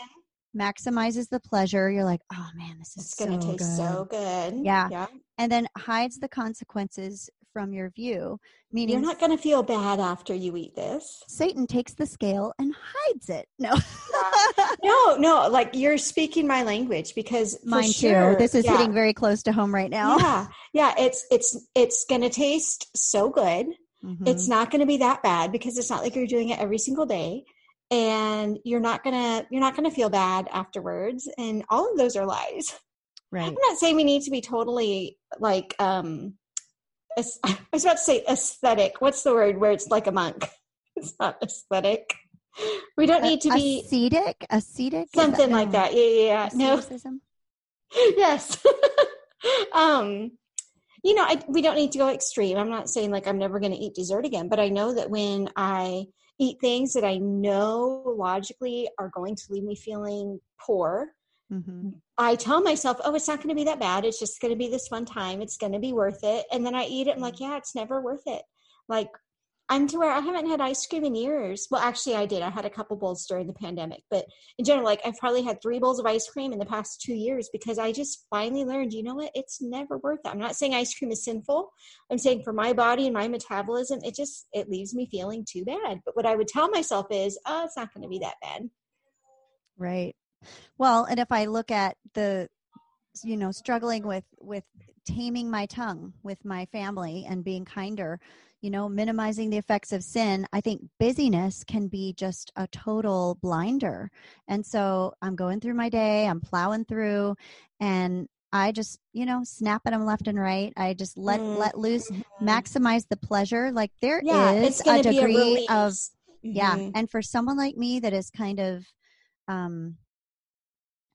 maximizes the pleasure. You're like oh man this is going to so taste good. so good. Yeah. yeah. And then hides the consequences from your view meaning you're not going to feel bad after you eat this. Satan takes the scale and hides it. No. No no like you're speaking my language because mine sure, too this is yeah, hitting very close to home right now. Yeah yeah it's it's it's going to taste so good. Mhm. it's not going to be that bad because it's not like you're doing it every single day. And you're not going to you're not going to feel bad afterwards. And all of those are lies. Right. I'm not saying we need to be totally like um i was about to say aesthetic. What's the word where it's like a monk? It's not aesthetic. We don't need to be ascetic? Ascetic? Something like no. that. Yeah yeah yeah. No. yes. Um you know I, we don't need to go extreme. I'm not saying like i'm never going to eat dessert again but i know that when i eat things that i know logically are going to leave me feeling poor Mhm. i tell myself oh it's not going to be that bad. It's just going to be this one time. It's going to be worth it. And then i eat it and I'm like yeah it's never worth it. Like i'm to where i haven't had ice cream in years. Well actually i did. I had a couple bowls during the pandemic but in general like i've probably had three bowls of ice cream in the past two years because i just finally learned you know what? It's never worth it. I'm not saying ice cream is sinful. I'm saying for my body and my metabolism it just it leaves me feeling too bad. But what i would tell myself is oh it's not going to be that bad. Right well and if i look at the you know struggling with with taming my tongue with my family and being kinder you know minimizing the effects of sin i think busyness can be just a total blinder and so i'm going through my day i'm plowing through and i just you know snap at them left and right i just let Mm. let loose maximize the pleasure like there is yeah it's a going to be a degree release of yeah Mhm. and for someone like me that is kind of um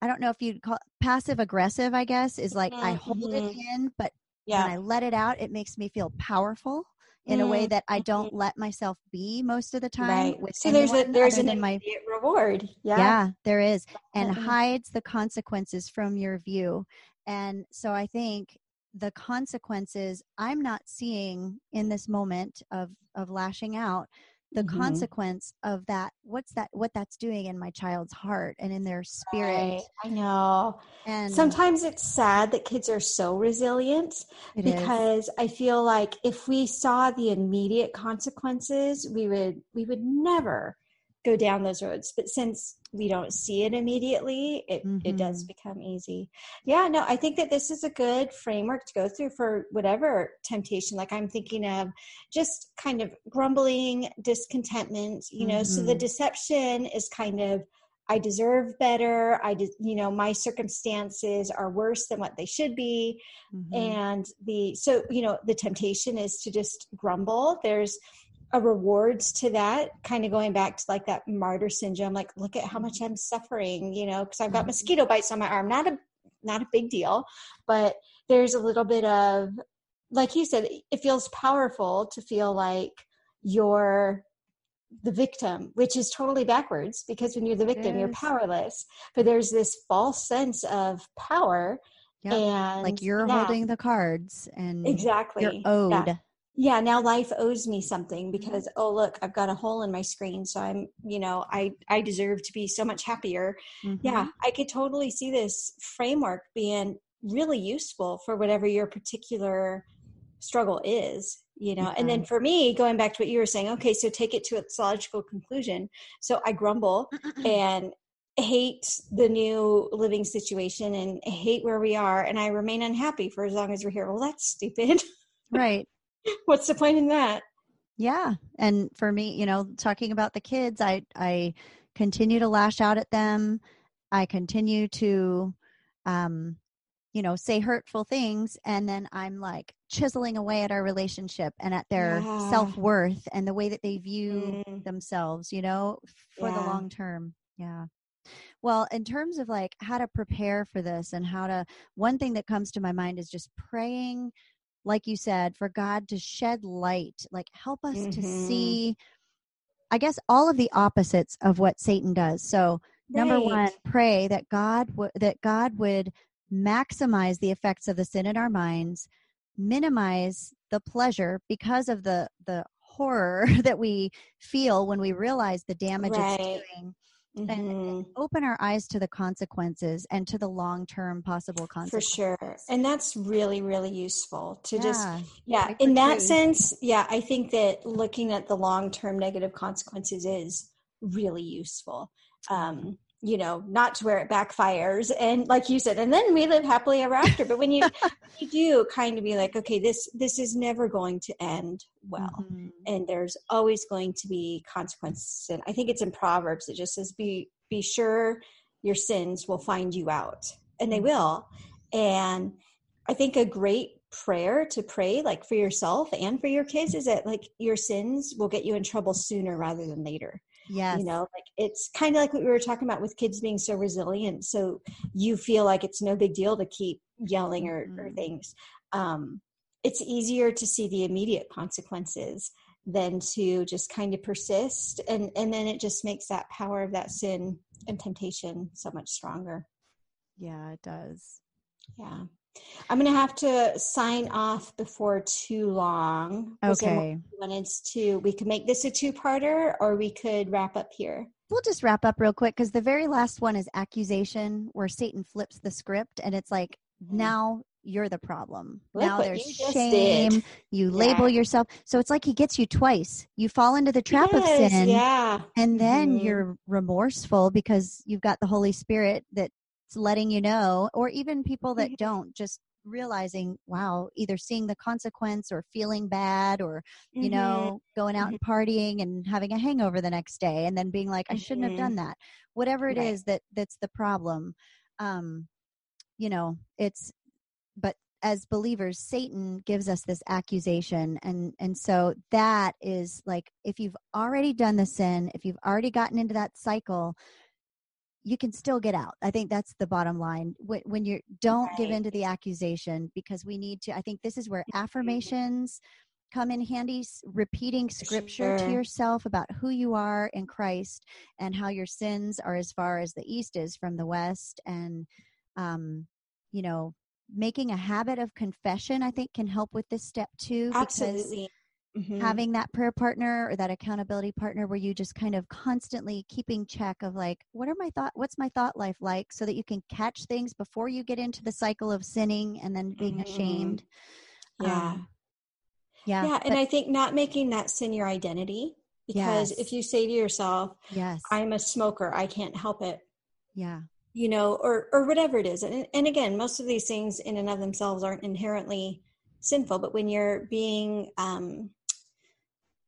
i don't know if you'd call passive aggressive i guess is like i Mhm, hold it mhm. in but yeah when i let it out it makes me feel powerful in a way Mm, that i don't let myself be most of the time right with so there's a there's an my reward yeah. yeah, there is and Definitely. hides the consequences from your view and so i think the consequences i'm not seeing in this moment of of lashing out the Mhm. consequence of that what's that what that's doing in my child's heart and in their spirit Right. I know. and Sometimes it's sad that kids are so resilient it is. because I feel like if we saw the immediate consequences, we would we would never go down those roads. But since we don't see it immediately, it, it does become easy. Yeah, no, I think that this is a good framework to go through for whatever temptation. Like I'm thinking of just kind of grumbling, discontentment, you know, so the Mhm. deception is kind of I deserve better. I did, you know, my circumstances are worse than what they should be. Mhm. And the, so, you know, the temptation is to just grumble. There's a rewards to that, kind of going back to like that martyr syndrome. Like, look at how much I'm suffering, you know, because I've got Mhm. mosquito bites on my arm. Not a, not a big deal, but there's a little bit of, like you said, it feels powerful to feel like you're the victim, which is totally backwards because when you're the victim, you're powerless. But there's this false sense of power. Yep. And like you're yeah, holding the cards and exactly. you're owed Yeah. Yeah, now life owes me Mm-hmm. something because oh look, I've got a hole in my screen, so I'm, you know, I I deserve to be so much happier. Yeah, Mhm. I could totally see this framework being really useful for whatever your particular struggle is you know and then for me going back to what you were saying okay so take it to its logical conclusion so i grumble and hate the new living situation and hate where we are and i remain unhappy for as long as we're here well that's stupid right what's the point in that Yeah. And for me, you know, talking about the kids, I I continue to lash out at them. I continue to um you know, say hurtful things and then I'm like chiseling away at our relationship and at their Yeah. self-worth and the way that they view Mm, themselves, you know, for the long term. Yeah. Well, in terms of like how to prepare for this and how to, one thing that comes to my mind is just praying, like you said, for God to shed light, like help us to Mhm. see, I guess, all of the opposites of what Satan does. So, number one, pray that God w- that God would maximize the effects of the sin in our minds, minimize the pleasure because of the the horror that we feel when we realize the damage Right. it's doing Mhm. open our eyes to the consequences and to the long-term possible consequences. For sure. And that's really, really useful to just Yeah, Yeah, in that sense, yeah, I think that looking at the long term negative consequences is really useful. Um, you know, not to where it backfires. And like you said, and then we live happily ever after. But when you, you do kind of be like, okay, this this is never going to end well. Mhm. And there's always going to be consequences. And I think it's in Proverbs, it just says, be be sure your sins will find you out. And they Mhm. will. And I think a great prayer to pray like for yourself and for your kids is that like your sins will get you in trouble sooner rather than later Yes. you know like it's kind of like what we were talking about with kids being so resilient so you feel like it's no big deal to keep yelling or, or Mhm. things um it's easier to see the immediate consequences than to just kind of persist and and then it just makes that power of that sin and temptation so much stronger Yeah, it does. yeah. I'm going to have to sign off before too long. Was there more Okay. wanted to, we could make this a two parter or we could wrap up here. We'll just wrap up real quick because the very last one is accusation, where Satan flips the script and it's like, now you're the problem. Look now there's you shame. did. You Yeah. label yourself. So it's like he gets you twice. You fall into the trap of sin. Yeah. And then Mhm. you're remorseful because you've got the Holy Spirit that's letting you know, or even people that don't, just realizing, wow, either seeing the consequence or feeling bad or, you Mhm. know, going out and partying and having a hangover the next day and then being like, I shouldn't have Mhm. done that. Whatever it Right. is that that's the problem. Um, you know, it's but as believers satan gives us this accusation and and so that is like if you've already done the sin if you've already gotten into that cycle you can still get out. I think that's the bottom line. When, when you don't give Right. into the accusation because we need to i think this is where affirmations come in handy repeating scripture to yourself about who you are in christ and how your sins are as far as the east is from the west. And um you know making a habit of confession i think can help with this step too Absolutely. Mhm. having that prayer partner or that accountability partner where you just kind of constantly keeping check of like what are my thought what's my thought life like so that you can catch things before you get into the cycle of sinning and then being Mhm. ashamed Yeah. Um, yeah yeah. And but- I think not making that sin your identity because Yes. if you say to yourself, yes I'm a smoker, I can't help it. yeah you know, or or whatever it is. And and again, most of these things in and of themselves aren't inherently sinful, but when you're being um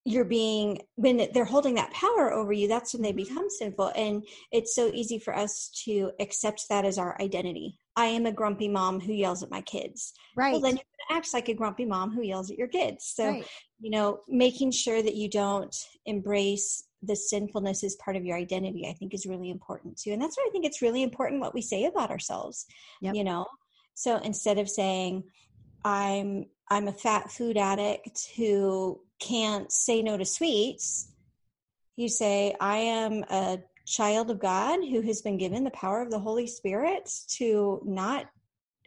you're being when they're holding that power over you that's when they Mhm. become sinful and it's so easy for us to accept that as our identity i am a grumpy mom who yells at my kids right well then you're going to act like a grumpy mom who yells at your kids so right. you know making sure that you don't embrace the sinfulness as part of your identity i think is really important too and that's why i think it's really important what we say about ourselves Yep. you know so instead of saying i'm i'm a fat food addict who can't say no to sweets you say i am a child of god who has been given the power of the holy spirit to not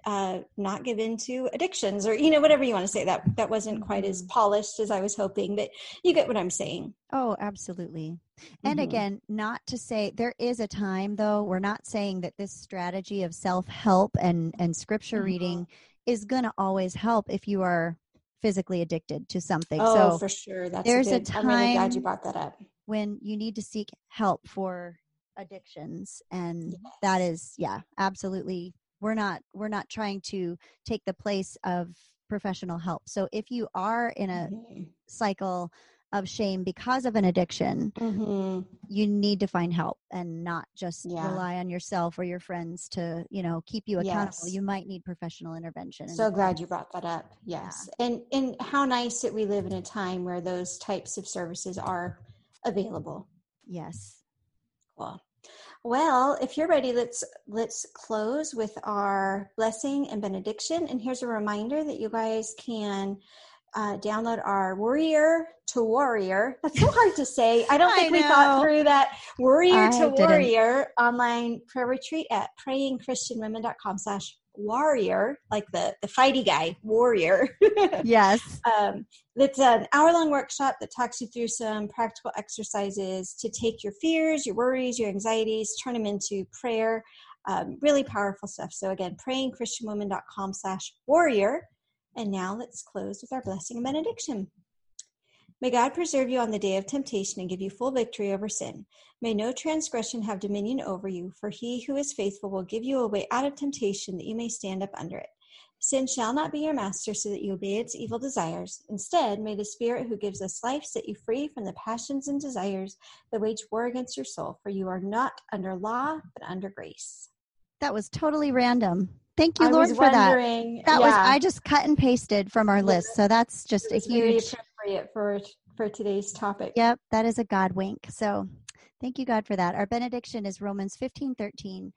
uh, not give in to addictions or you know whatever you want to say that that wasn't quite as Mhm. polished as i was hoping but you get what i'm saying Oh, absolutely. And Mhm. again, not to say there is a time though, we're not saying that this strategy of self-help and and scripture Mhm. reading is going to always help if you are physically addicted to something. oh so for sure that's there's a a good i'm really glad you brought that up when you need to seek help for addictions and that Yes. is yeah, absolutely. We're not we're not trying to take the place of professional help. So if you are in a Mhm. cycle of shame because of an addiction, Mhm. you need to find help and not just Yeah. rely on yourself or your friends to, you know, keep you accountable. Yes. You might need professional intervention. So glad you brought that up. Yes. And and how nice that we live in a time where those types of services are available. Yes. Cool. Well, if you're ready, let's let's close with our blessing and benediction. And here's a reminder that you guys can uh, download our Warrior to Warrior. That's so hard to say. I don't I think we thought through that Warrior I to didn't. Warrior online prayer retreat at prayingchristianwomen.com slash warrior, like the, the fighty guy, warrior. Yes. um, it's an hour long workshop that talks you through some practical exercises to take your fears, your worries, your anxieties, turn them into prayer. Um, really powerful stuff. So again, prayingchristianwomen.com slash warrior. And now let's close with our blessing and benediction. May God preserve you on the day of temptation and give you full victory over sin. May no transgression have dominion over you, for he who is faithful will give you a way out of temptation that you may stand up under it. Sin shall not be your master so that you obey its evil desires. Instead, may the Spirit who gives us life set you free from the passions and desires that wage war against your soul, for you are not under law, but under grace. That was totally random. Thank you, I Lord, for that. That was I just cut and pasted from our list. So that's just a huge appropriate for for today's topic. Yep, that is a God wink. So thank you, God, for that. Our benediction is Romans fifteen thirteen.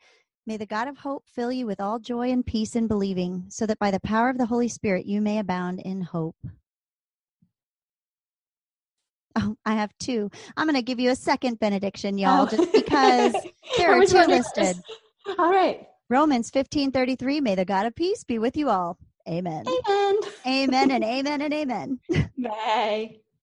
May the God of hope fill you with all joy and peace in believing, so that by the power of the Holy Spirit you may abound in hope. Oh, I have two. I'm going to give you a second benediction, y'all, Oh. just because there are two listed. All right. Romans 15:33, may the God of peace be with you all. Amen. Amen. Amen and amen and amen. Bye.